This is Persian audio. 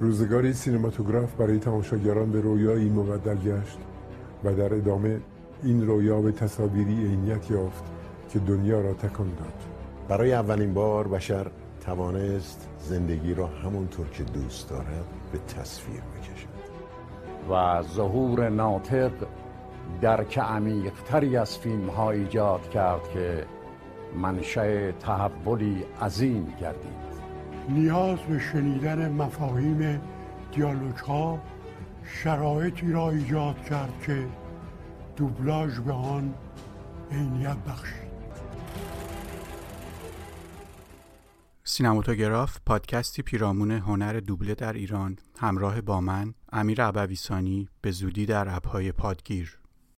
روزگاری سینماتوگراف برای تماشاگران به رویایی مبدل گشت و در ادامه این رویا به تصاویری عینیت یافت که دنیا را تکان داد. برای اولین بار بشر توانست زندگی را همونطور که دوست دارد به تصویر بکشد. و ظهور ناطق درک عمیقتری از فیلم ها ایجاد کرد که منشأ تحولی عظیم گردید. نیاز به شنیدن مفاهیم دیالوگ ها شرایطی را ایجاد کرد که دوبلاژ به آن عینیت بخشید. سینماتوگراف پادکستی پیرامون هنر دوبله در ایران همراه با من امیر ابویسانی به زودی در اپهای پادگیر.